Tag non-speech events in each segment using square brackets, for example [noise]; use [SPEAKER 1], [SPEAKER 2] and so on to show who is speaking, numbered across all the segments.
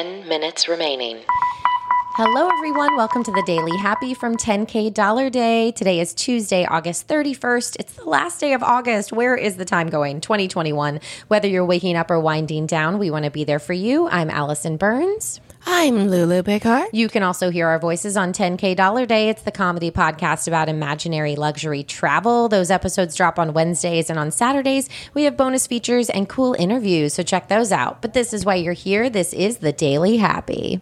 [SPEAKER 1] 10 minutes remaining.
[SPEAKER 2] Hello, everyone. Welcome to the Daily Happy from 10K Dollar Day. Today is Tuesday, August 31st. It's the last day of August. Where is the time going? 2021. Whether you're waking up or winding down, we want to be there for you. I'm Alison Burns.
[SPEAKER 3] I'm Lulu Bighart.
[SPEAKER 2] You can also hear our voices on 10K Dollar Day. It's the comedy podcast about imaginary luxury travel. Those episodes drop on Wednesdays and on Saturdays. We have bonus features and cool interviews, so check those out. But this is why you're here. This is the Daily Happy.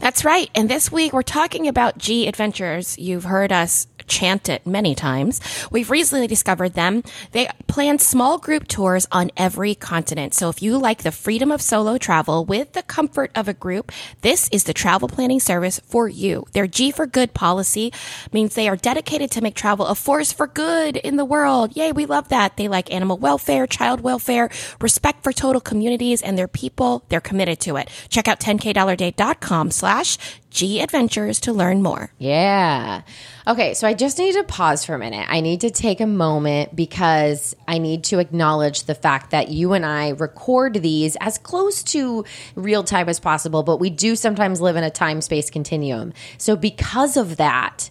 [SPEAKER 3] That's right. And this week we're talking about G Adventures. You've heard us chant it many times. We've recently discovered them. They plan small group tours on every continent. So if you like the freedom of solo travel with the comfort of a group, this is the travel planning service for you. Their G for Good policy means they are dedicated to make travel a force for good in the world. Yay, we love that. They like animal welfare, child welfare, respect for total communities and their people. They're committed to it. Check out 10kdollarday.com slash G Adventures to learn more.
[SPEAKER 2] Yeah. Okay, so I just need to pause for a minute. I need to take a moment because I need to acknowledge the fact that you and I record these as close to real time as possible, but we do sometimes live in a time space continuum. So, because of that,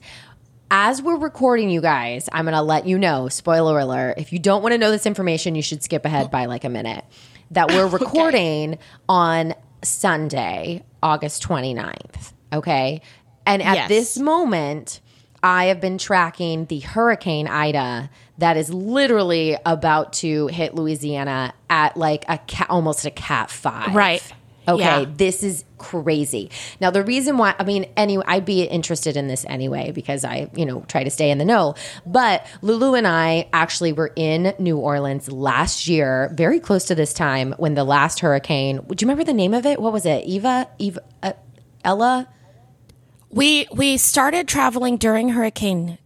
[SPEAKER 2] as we're recording, you guys, I'm going to let you know spoiler alert. If you don't want to know this information, you should skip ahead by like a minute. That we're [laughs] recording on Sunday, August 29th. Okay. And at
[SPEAKER 3] Yes.
[SPEAKER 2] this moment, I have been tracking the Hurricane Ida that is literally about to hit Louisiana at like a cat, almost a cat five.
[SPEAKER 3] Right.
[SPEAKER 2] Okay.
[SPEAKER 3] Yeah.
[SPEAKER 2] This is crazy. Now, the reason why, I mean, anyway, I'd be interested in this anyway because I, you know, try to stay in the know. But Lulu and I actually were in New Orleans last year, very close to this time when the last hurricane, do you remember the name of it? What was it? Eva? Eva? Uh, Ella?
[SPEAKER 3] We we started traveling during Hurricane.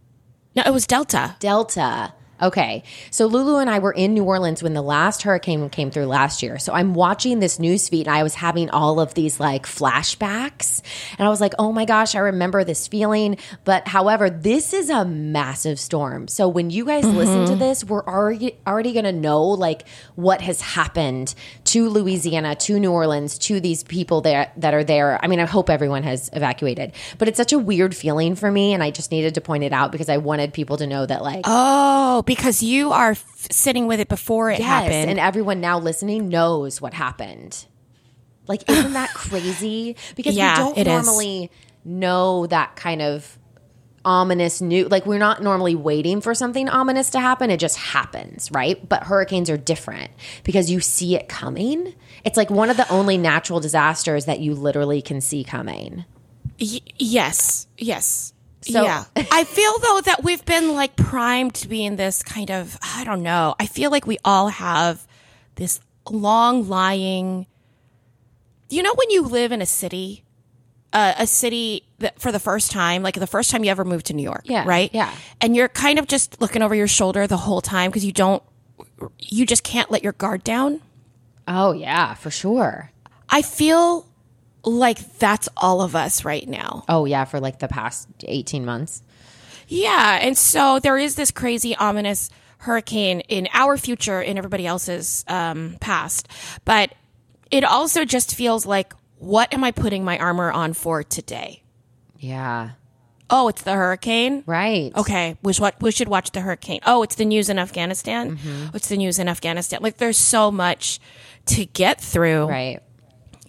[SPEAKER 3] No, it was Delta.
[SPEAKER 2] Delta. Okay. So Lulu and I were in New Orleans when the last hurricane came through last year. So I'm watching this news feed and I was having all of these like flashbacks. And I was like, oh my gosh, I remember this feeling. But however, this is a massive storm. So when you guys listen to mm-hmm. this, we're already already gonna know like what has happened to Louisiana, to New Orleans, to these people there that are there. I mean, I hope everyone has evacuated. But it's such a weird feeling for me, and I just needed to point it out because I wanted people to know that like
[SPEAKER 3] Oh, because you are f- sitting with it before it
[SPEAKER 2] Yes,
[SPEAKER 3] happened.
[SPEAKER 2] and everyone now listening knows what happened. Like, isn't that crazy? Because [laughs]
[SPEAKER 3] Yeah,
[SPEAKER 2] we don't
[SPEAKER 3] it is.
[SPEAKER 2] normally know that kind of ominous new like we're not normally waiting for something ominous to happen it just happens right but hurricanes are different because you see it coming it's like one of the only natural disasters that you literally can see coming
[SPEAKER 3] Y- yes, yes.
[SPEAKER 2] So-
[SPEAKER 3] yeah. I feel though that we've been like primed to be in this kind of, I don't know. I feel like we all have this long lying, you know, when you live in a city, uh, a city that for the first time, like the first time you ever moved to New York,
[SPEAKER 2] Yeah,
[SPEAKER 3] right?
[SPEAKER 2] yeah.
[SPEAKER 3] And you're kind of just looking over your shoulder the whole time because you don't, you just can't let your guard down.
[SPEAKER 2] oh yeah for sure
[SPEAKER 3] I feel like that's all of us right now.
[SPEAKER 2] oh yeah for like the past 18 months
[SPEAKER 3] Yeah, and so there is this crazy, ominous hurricane in our future, in everybody else's um, past. But it also just feels like, what am I putting my armor on for today?
[SPEAKER 2] yeah
[SPEAKER 3] Oh, it's the hurricane.
[SPEAKER 2] right
[SPEAKER 3] Okay, we should, we should watch the hurricane. Oh, it's the news in Afghanistan.
[SPEAKER 2] Mm-hmm.
[SPEAKER 3] It's the news in Afghanistan. Like, there's so much to get through.
[SPEAKER 2] right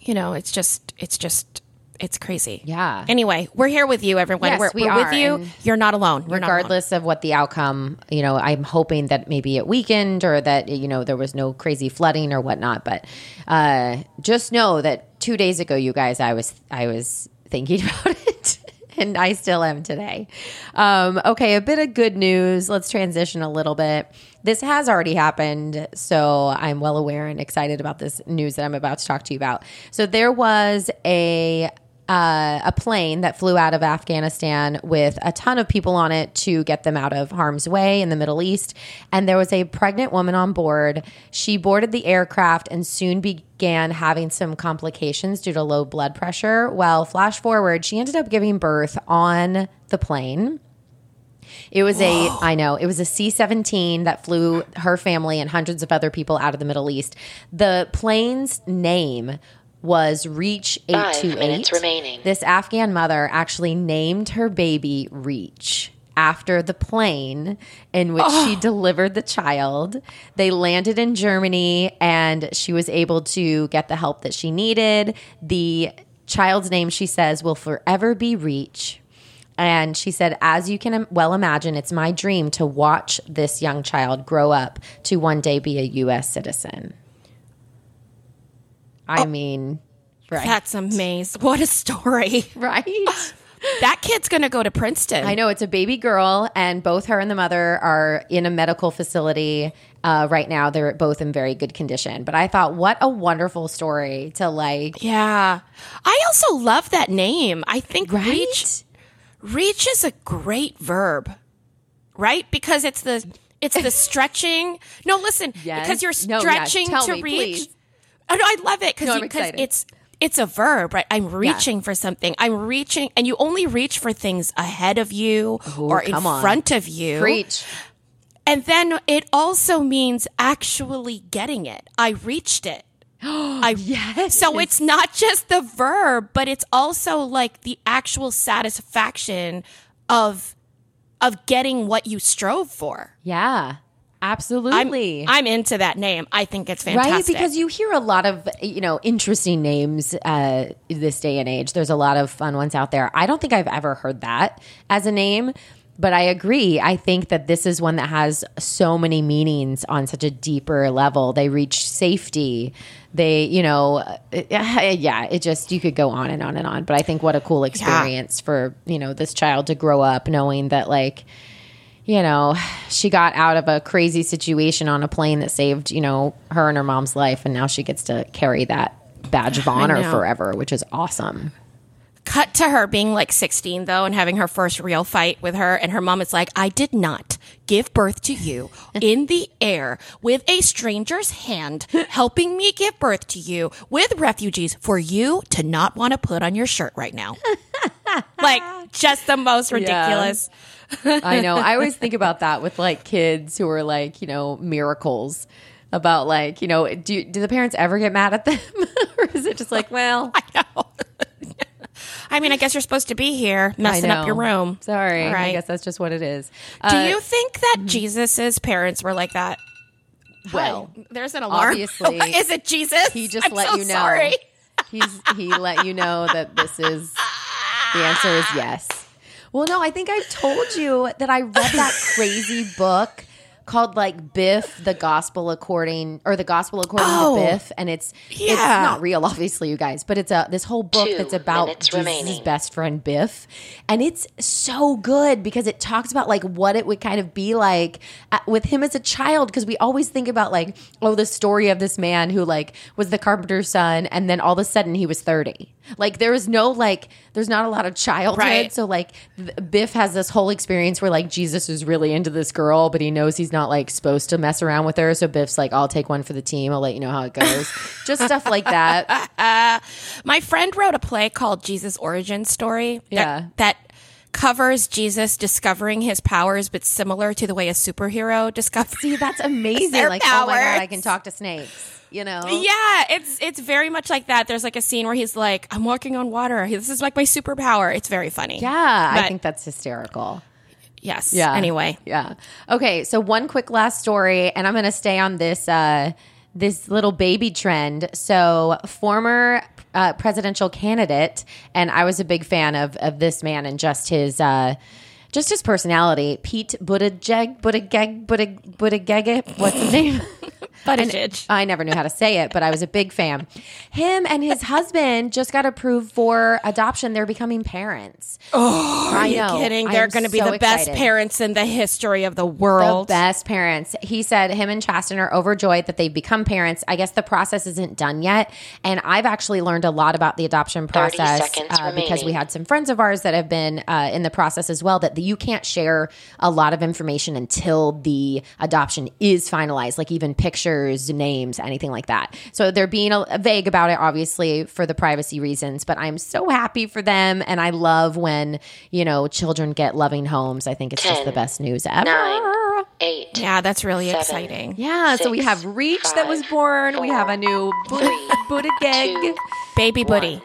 [SPEAKER 3] You know, it's just, it's just, it's crazy.
[SPEAKER 2] Yeah.
[SPEAKER 3] Anyway, we're here with you, everyone.
[SPEAKER 2] Yes,
[SPEAKER 3] we're
[SPEAKER 2] we
[SPEAKER 3] we're
[SPEAKER 2] are,
[SPEAKER 3] with you. You're not alone. You're not alone.
[SPEAKER 2] regardless of what the outcome, you know, I'm hoping that maybe it weakened or that, you know, there was no crazy flooding or whatnot. But uh, just know that two days ago, you guys, I was, I was thinking [laughs] about it. And I still am today. Um, okay, a bit of good news. Let's transition a little bit. This has already happened, so I'm well aware and excited about this news that I'm about to talk to you about. So there was a uh, a plane that flew out of Afghanistan with a ton of people on it to get them out of harm's way in the Middle East. And there was a pregnant woman on board. She boarded the aircraft and soon began having some complications due to low blood pressure. Well, flash forward, she ended up giving birth on the plane. It was a, I know, it was a C 17 that flew her family and hundreds of other people out of the Middle East. The plane's name was Reach
[SPEAKER 1] Five
[SPEAKER 2] 828.
[SPEAKER 1] minutes remaining.
[SPEAKER 2] This Afghan mother actually named her baby Reach after the plane in which she delivered the child. They landed in Germany and she was able to get the help that she needed. The child's name, she says, will forever be Reach. And she said, as you can well imagine, it's my dream to watch this young child grow up to one day be a U.S. citizen. I mean, right.
[SPEAKER 3] That's amazing. What a story. [laughs] [laughs]
[SPEAKER 2] right.
[SPEAKER 3] that kid's going to go to Princeton.
[SPEAKER 2] I know it's a baby girl, and both her and the mother are in a medical facility uh, right now. They're both in very good condition. But I thought, what a wonderful story to like,
[SPEAKER 3] Yeah. I also love that name. I think
[SPEAKER 2] right?
[SPEAKER 3] reach reach is a great verb. Right? Because it's the it's the [laughs] stretching. No, listen,
[SPEAKER 2] Yes.
[SPEAKER 3] because you're
[SPEAKER 2] No, yeah.
[SPEAKER 3] stretching to
[SPEAKER 2] me,
[SPEAKER 3] reach.
[SPEAKER 2] please.
[SPEAKER 3] Oh, no, I love it because
[SPEAKER 2] excited.
[SPEAKER 3] it's it's a verb, right? I'm reaching for something. I'm reaching, and you only reach for things ahead of you or in
[SPEAKER 2] on.
[SPEAKER 3] front of you.
[SPEAKER 2] preach.
[SPEAKER 3] And then it also means actually getting it. I reached it. [gasps] I
[SPEAKER 2] Yes.
[SPEAKER 3] So it's not just the verb, but it's also like the actual satisfaction of of getting what you strove for.
[SPEAKER 2] Yeah, absolutely.
[SPEAKER 3] I'm into that name. I think it's fantastic.
[SPEAKER 2] Right, because you hear a lot of you know interesting names uh, this day and age. There's a lot of fun ones out there. I don't think I've ever heard that as a name, but I agree. I think that this is one that has so many meanings on such a deeper level. They reach safety. They, you know, [laughs] yeah. It just you could go on and on and on. But I think what a cool experience for you know this child to grow up knowing that like you know, she got out of a crazy situation on a plane that saved, you know, her and her mom's life. And now she gets to carry that badge of honor forever, which is awesome.
[SPEAKER 3] Cut to her being like 16 though and having her first real fight with her and her mom is like, "I did not give birth to you [laughs] in the air with a stranger's hand helping me give birth to you with refugees for you to not want to put on your shirt right now." [laughs] like just the most ridiculous.
[SPEAKER 2] I know. I always think [laughs] about that with like kids who are like, you know, miracles about like, you know, do, do the parents ever get mad at them? [laughs] or is it just like, well, [laughs]
[SPEAKER 3] I know. I mean, I guess you're supposed to be here messing up your room.
[SPEAKER 2] Sorry. I guess that's just what it is.
[SPEAKER 3] Do
[SPEAKER 2] Uh,
[SPEAKER 3] you think that Jesus's parents were like that?
[SPEAKER 2] well,
[SPEAKER 3] Hi. there's an alarm.
[SPEAKER 2] obviously,
[SPEAKER 3] is it Jesus?
[SPEAKER 2] he just
[SPEAKER 3] I'm
[SPEAKER 2] let
[SPEAKER 3] so
[SPEAKER 2] you know.
[SPEAKER 3] Sorry.
[SPEAKER 2] He's he let you know that this is the answer is [laughs] yes. Well, no, I think I've told you that I read that crazy [laughs] book called like Biff the Gospel According or the Gospel According
[SPEAKER 3] Oh.
[SPEAKER 2] to Biff and it's it's
[SPEAKER 3] Yeah.
[SPEAKER 2] not real obviously you guys, but it's a this whole book
[SPEAKER 1] Two
[SPEAKER 2] that's about Jesus'
[SPEAKER 1] remaining.
[SPEAKER 2] best friend Biff and it's so good because it talks about like what it would kind of be like uh, with him as a child because we always think about like oh the story of this man who like was the carpenter's son and then all of a sudden he was 30 like there is no like there's not a lot of childhood
[SPEAKER 3] Right.
[SPEAKER 2] so like biff has this whole experience where like jesus is really into this girl but he knows he's not like supposed to mess around with her so biff's like i'll take one for the team i'll let you know how it goes [laughs] just stuff like that [laughs]
[SPEAKER 3] My friend wrote a play called Jesus Origin Story. that-
[SPEAKER 2] Yeah.
[SPEAKER 3] That, covers Jesus discovering his powers, but similar to the way a superhero [laughs] discovers.
[SPEAKER 2] see that's [laughs] amazing like oh my god i can talk to snakes you know
[SPEAKER 3] Yeah, it's it's very much like that. There's like a scene where he's like, "I'm walking on water. This is like my superpower." It's very funny.
[SPEAKER 2] yeah i think that's hysterical
[SPEAKER 3] Yes.
[SPEAKER 2] Yeah.
[SPEAKER 3] Anyway,
[SPEAKER 2] Yeah. Okay. So one quick last story, and I'm going to stay on this uh, this little baby trend. So former uh, presidential candidate, and I was a big fan of of this man and just his. Uh, just his personality, Pete Buttigieg, Buttigieg, Buttigieg, Buttigieg, what's his name? [laughs]
[SPEAKER 3] Buttigieg.
[SPEAKER 2] I never knew how to say it, but I was a big fan. Him and his husband just got approved for adoption. They're becoming parents. Oh, I
[SPEAKER 3] Are you
[SPEAKER 2] know.
[SPEAKER 3] kidding? They're going to be
[SPEAKER 2] so
[SPEAKER 3] the best
[SPEAKER 2] excited.
[SPEAKER 3] parents in the history of the
[SPEAKER 2] The
[SPEAKER 3] world.
[SPEAKER 2] best parents. He said him and Chasten are overjoyed that they've become parents. I guess the process isn't done yet. And I've actually learned a lot about the adoption process uh, because we had some friends of ours that have been uh, in the process as well that you can't share a lot of information until the adoption is finalized, like even pictures, names, anything like that. So they're being a, vague about it, obviously, for the privacy reasons. But I'm so happy for them. And I love when, you know, children get loving homes. I think it's just the best news ever.
[SPEAKER 1] nine, eight.
[SPEAKER 3] Yeah, that's really
[SPEAKER 1] Seven.
[SPEAKER 3] exciting.
[SPEAKER 2] Yeah, so we have Reach that was
[SPEAKER 1] five,
[SPEAKER 2] born. we have a new
[SPEAKER 1] three,
[SPEAKER 2] Buddha Geg.
[SPEAKER 1] two,
[SPEAKER 3] Baby
[SPEAKER 1] one.
[SPEAKER 3] Buddy.